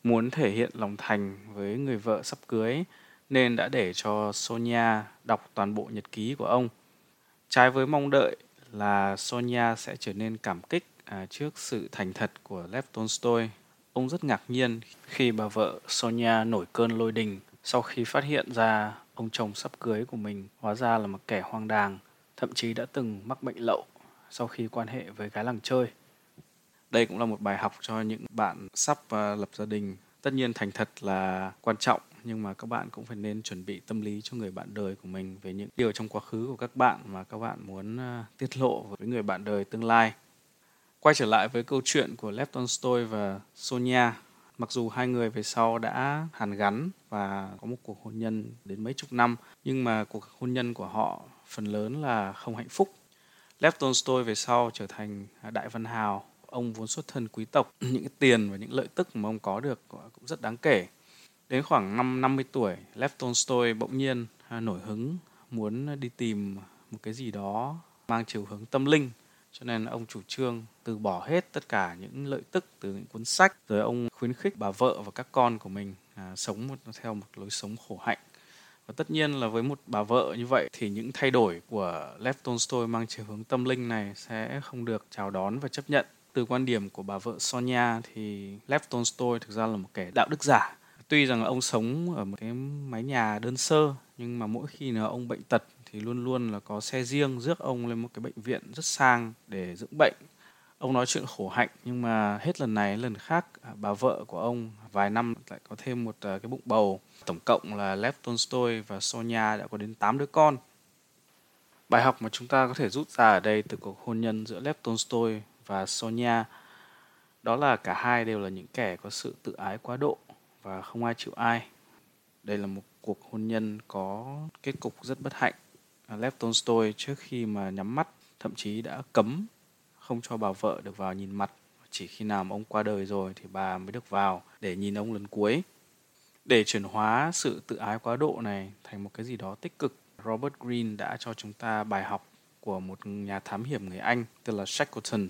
muốn thể hiện lòng thành với người vợ sắp cưới nên đã để cho Sonia đọc toàn bộ nhật ký của ông. Trái với mong đợi là Sonia sẽ trở nên cảm kích à, trước sự thành thật của Lev Tolstoy. Ông rất ngạc nhiên khi bà vợ Sonia nổi cơn lôi đình sau khi phát hiện ra ông chồng sắp cưới của mình hóa ra là một kẻ hoang đàng, thậm chí đã từng mắc bệnh lậu sau khi quan hệ với gái làng chơi đây cũng là một bài học cho những bạn sắp uh, lập gia đình. Tất nhiên thành thật là quan trọng nhưng mà các bạn cũng phải nên chuẩn bị tâm lý cho người bạn đời của mình về những điều trong quá khứ của các bạn mà các bạn muốn uh, tiết lộ với người bạn đời tương lai. Quay trở lại với câu chuyện của Lev Tolstoy và Sonia. Mặc dù hai người về sau đã hàn gắn và có một cuộc hôn nhân đến mấy chục năm nhưng mà cuộc hôn nhân của họ phần lớn là không hạnh phúc. Lev Tolstoy về sau trở thành đại văn hào ông vốn xuất thân quý tộc, những cái tiền và những lợi tức mà ông có được cũng rất đáng kể. Đến khoảng năm 50 tuổi, Lev Tolstoy bỗng nhiên à, nổi hứng muốn đi tìm một cái gì đó mang chiều hướng tâm linh cho nên ông chủ trương từ bỏ hết tất cả những lợi tức từ những cuốn sách rồi ông khuyến khích bà vợ và các con của mình à, sống một, theo một lối sống khổ hạnh và tất nhiên là với một bà vợ như vậy thì những thay đổi của Lev Tolstoy mang chiều hướng tâm linh này sẽ không được chào đón và chấp nhận. Từ quan điểm của bà vợ Sonia thì Lev Tolstoy thực ra là một kẻ đạo đức giả. Tuy rằng ông sống ở một cái mái nhà đơn sơ, nhưng mà mỗi khi nào ông bệnh tật thì luôn luôn là có xe riêng rước ông lên một cái bệnh viện rất sang để dưỡng bệnh. Ông nói chuyện khổ hạnh, nhưng mà hết lần này lần khác à, bà vợ của ông vài năm lại có thêm một à, cái bụng bầu. Tổng cộng là Lev Tolstoy và Sonia đã có đến 8 đứa con. Bài học mà chúng ta có thể rút ra ở đây từ cuộc hôn nhân giữa Lev Tolstoy và Sonia. Đó là cả hai đều là những kẻ có sự tự ái quá độ và không ai chịu ai. Đây là một cuộc hôn nhân có kết cục rất bất hạnh. Lev Tolstoy trước khi mà nhắm mắt, thậm chí đã cấm không cho bà vợ được vào nhìn mặt. Chỉ khi nào mà ông qua đời rồi thì bà mới được vào để nhìn ông lần cuối. Để chuyển hóa sự tự ái quá độ này thành một cái gì đó tích cực, Robert Greene đã cho chúng ta bài học của một nhà thám hiểm người Anh, tên là Shackleton.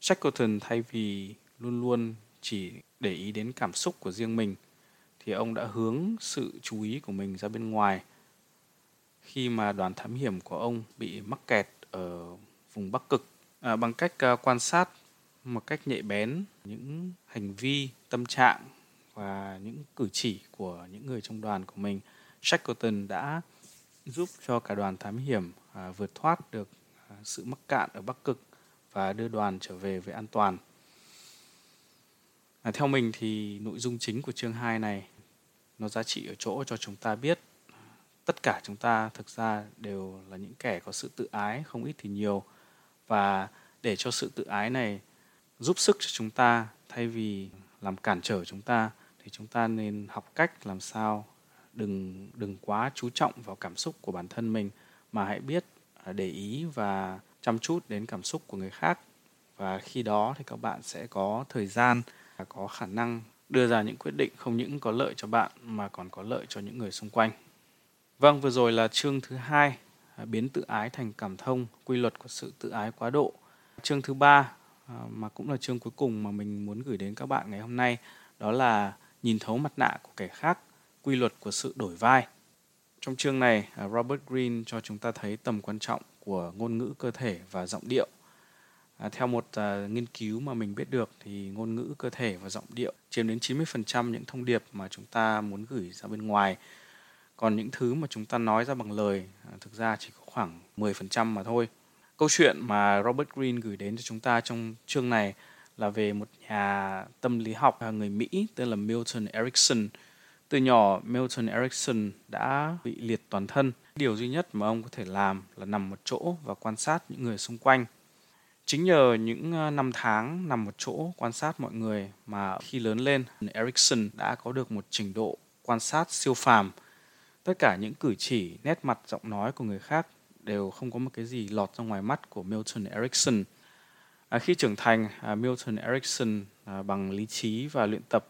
Shackleton thay vì luôn luôn chỉ để ý đến cảm xúc của riêng mình thì ông đã hướng sự chú ý của mình ra bên ngoài khi mà đoàn thám hiểm của ông bị mắc kẹt ở vùng Bắc Cực à, bằng cách à, quan sát một cách nhạy bén những hành vi, tâm trạng và những cử chỉ của những người trong đoàn của mình. Shackleton đã giúp cho cả đoàn thám hiểm à, vượt thoát được à, sự mắc cạn ở Bắc Cực và đưa đoàn trở về với an toàn. À, theo mình thì nội dung chính của chương 2 này nó giá trị ở chỗ cho chúng ta biết tất cả chúng ta thực ra đều là những kẻ có sự tự ái không ít thì nhiều và để cho sự tự ái này giúp sức cho chúng ta thay vì làm cản trở chúng ta thì chúng ta nên học cách làm sao đừng đừng quá chú trọng vào cảm xúc của bản thân mình mà hãy biết à, để ý và chăm chút đến cảm xúc của người khác và khi đó thì các bạn sẽ có thời gian và có khả năng đưa ra những quyết định không những có lợi cho bạn mà còn có lợi cho những người xung quanh Vâng, vừa rồi là chương thứ hai à, biến tự ái thành cảm thông, quy luật của sự tự ái quá độ. Chương thứ ba à, mà cũng là chương cuối cùng mà mình muốn gửi đến các bạn ngày hôm nay đó là nhìn thấu mặt nạ của kẻ khác, quy luật của sự đổi vai. Trong chương này, à, Robert Greene cho chúng ta thấy tầm quan trọng của ngôn ngữ cơ thể và giọng điệu. À, theo một à, nghiên cứu mà mình biết được thì ngôn ngữ cơ thể và giọng điệu chiếm đến 90% những thông điệp mà chúng ta muốn gửi ra bên ngoài còn những thứ mà chúng ta nói ra bằng lời à, thực ra chỉ có khoảng 10% mà thôi câu chuyện mà Robert Greene gửi đến cho chúng ta trong chương này là về một nhà tâm lý học à, người Mỹ tên là Milton Erickson. Từ nhỏ Milton Erickson đã bị liệt toàn thân. Điều duy nhất mà ông có thể làm là nằm một chỗ và quan sát những người xung quanh. Chính nhờ những ờ, năm tháng nằm một chỗ quan sát mọi người mà khi lớn lên, Erickson đã có được một trình độ quan sát siêu phàm – tất cả những cử chỉ, nét mặt, giọng nói của người khác đều không có một cái gì lọt ra ngoài mắt của Milton Erickson. À, khi trưởng thành, à, Milton Erickson à, bằng lý trí và luyện tập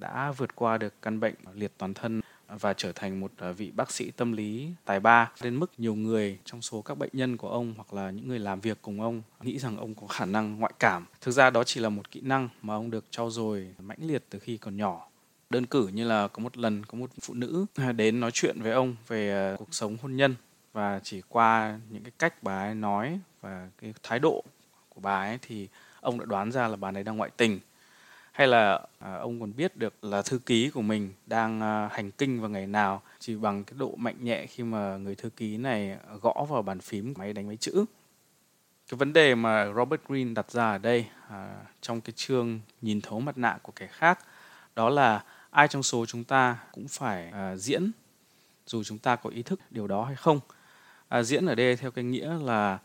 đã vượt qua được căn bệnh liệt toàn thân và trở thành một à, vị bác sĩ tâm lý tài ba. Đến mức nhiều người trong số các bệnh nhân của ông hoặc là những người làm việc cùng ông nghĩ rằng ông có khả năng ngoại cảm. Thực ra đó chỉ là một kỹ năng mà ông được trau dồi mãnh liệt từ khi còn nhỏ. Đơn cử như là có một lần có một phụ nữ đến nói chuyện với ông về à, cuộc sống hôn nhân và chỉ qua những cái cách bà ấy nói và cái thái độ của bà ấy thì ông đã đoán ra là bà ấy đang ngoại tình hay là à, ông còn biết được là thư ký của mình đang à, hành kinh vào ngày nào? Chỉ bằng cái độ mạnh nhẹ khi mà người thư ký này gõ vào bàn phím máy đánh máy chữ. Cái vấn đề mà Robert Greene đặt ra ở đây à, trong cái chương nhìn thấu mặt nạ của kẻ khác đó là ai trong số chúng ta cũng phải à, diễn dù chúng ta có ý thức điều đó hay không. À, diễn ở đây theo cái nghĩa là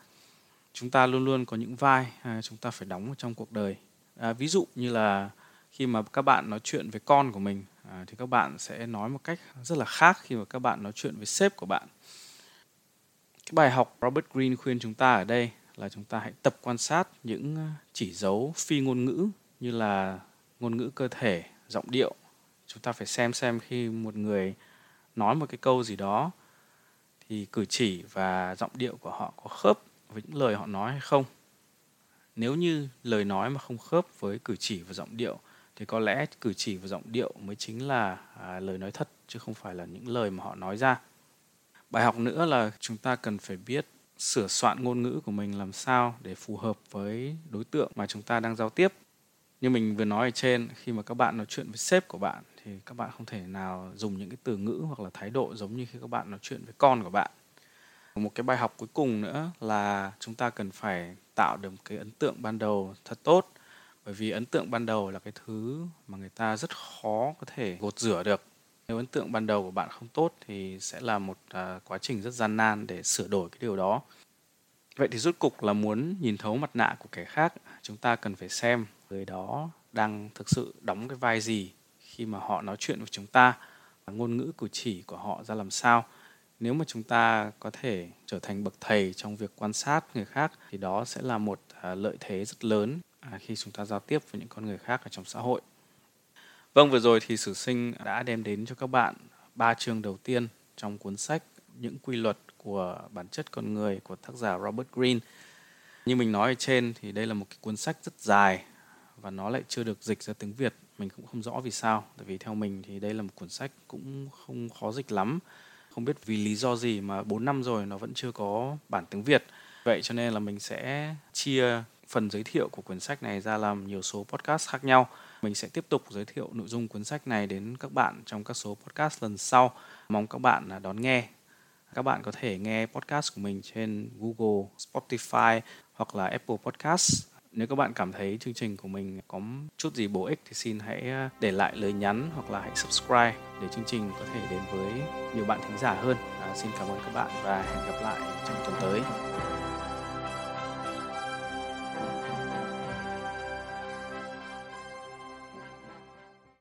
chúng ta luôn luôn có những vai à, chúng ta phải đóng trong cuộc đời. À, ví dụ như là khi mà các bạn nói chuyện với con của mình à, thì các bạn sẽ nói một cách rất là khác khi mà các bạn nói chuyện với sếp của bạn. Cái bài học Robert Greene khuyên chúng ta ở đây là chúng ta hãy tập quan sát những à, chỉ dấu phi ngôn ngữ như là ngôn ngữ cơ thể giọng điệu. Chúng ta phải xem xem khi một người nói một cái câu gì đó thì cử chỉ và giọng điệu của họ có khớp với những lời họ nói hay không. Nếu như lời nói mà không khớp với cử chỉ và giọng điệu thì có lẽ cử chỉ và giọng điệu mới chính là à, lời nói thật chứ không phải là những lời mà họ nói ra. Bài học nữa là chúng ta cần phải biết sửa soạn ngôn ngữ của mình làm sao để phù hợp với đối tượng mà chúng ta đang giao tiếp. Như mình vừa nói ở trên khi mà các bạn nói chuyện với sếp của bạn thì các bạn không thể nào dùng những cái từ ngữ hoặc là thái độ giống như khi các bạn nói chuyện với con của bạn. Một cái bài học cuối cùng nữa là chúng ta cần phải tạo được một cái ấn tượng ban đầu thật tốt bởi vì ấn tượng ban đầu là cái thứ mà người ta rất khó có thể gột rửa được. Nếu ấn tượng ban đầu của bạn không tốt thì sẽ là một uh, quá trình rất gian nan để sửa đổi cái điều đó. Vậy thì rút cục là muốn nhìn thấu mặt nạ của kẻ khác chúng ta cần phải xem người đó đang thực sự đóng cái vai gì khi mà họ nói chuyện với chúng ta ngôn ngữ cử chỉ của họ ra làm sao. Nếu mà chúng ta có thể trở thành bậc thầy trong việc quan sát người khác thì đó sẽ là một à, lợi thế rất lớn à, khi chúng ta giao tiếp với những con người khác ở trong xã hội. Vâng vừa rồi thì sử sinh đã đem đến cho các bạn ba chương đầu tiên trong cuốn sách những quy luật của bản chất con người của tác giả Robert Greene. Như mình nói ở trên thì đây là một cái cuốn sách rất dài và nó lại chưa được dịch ra tiếng Việt. Mình cũng không rõ vì sao tại vì theo mình thì đây là một cuốn sách cũng không khó dịch lắm. Không biết vì lý do gì mà 4 năm rồi nó vẫn chưa có bản tiếng Việt. Vậy cho nên là mình sẽ chia phần giới thiệu của cuốn sách này ra làm nhiều số podcast khác nhau mình sẽ tiếp tục giới thiệu nội dung cuốn sách này đến các bạn trong các số podcast lần sau mong các bạn à, đón nghe các bạn có thể nghe podcast của mình trên Google, Spotify hoặc là Apple Podcast nếu các bạn cảm thấy chương trình của mình có chút gì bổ ích thì xin hãy à, để lại lời nhắn hoặc là hãy subscribe để chương trình có thể đến với nhiều bạn thính giả hơn. À, xin cảm ơn các bạn và hẹn gặp lại trong tuần tới.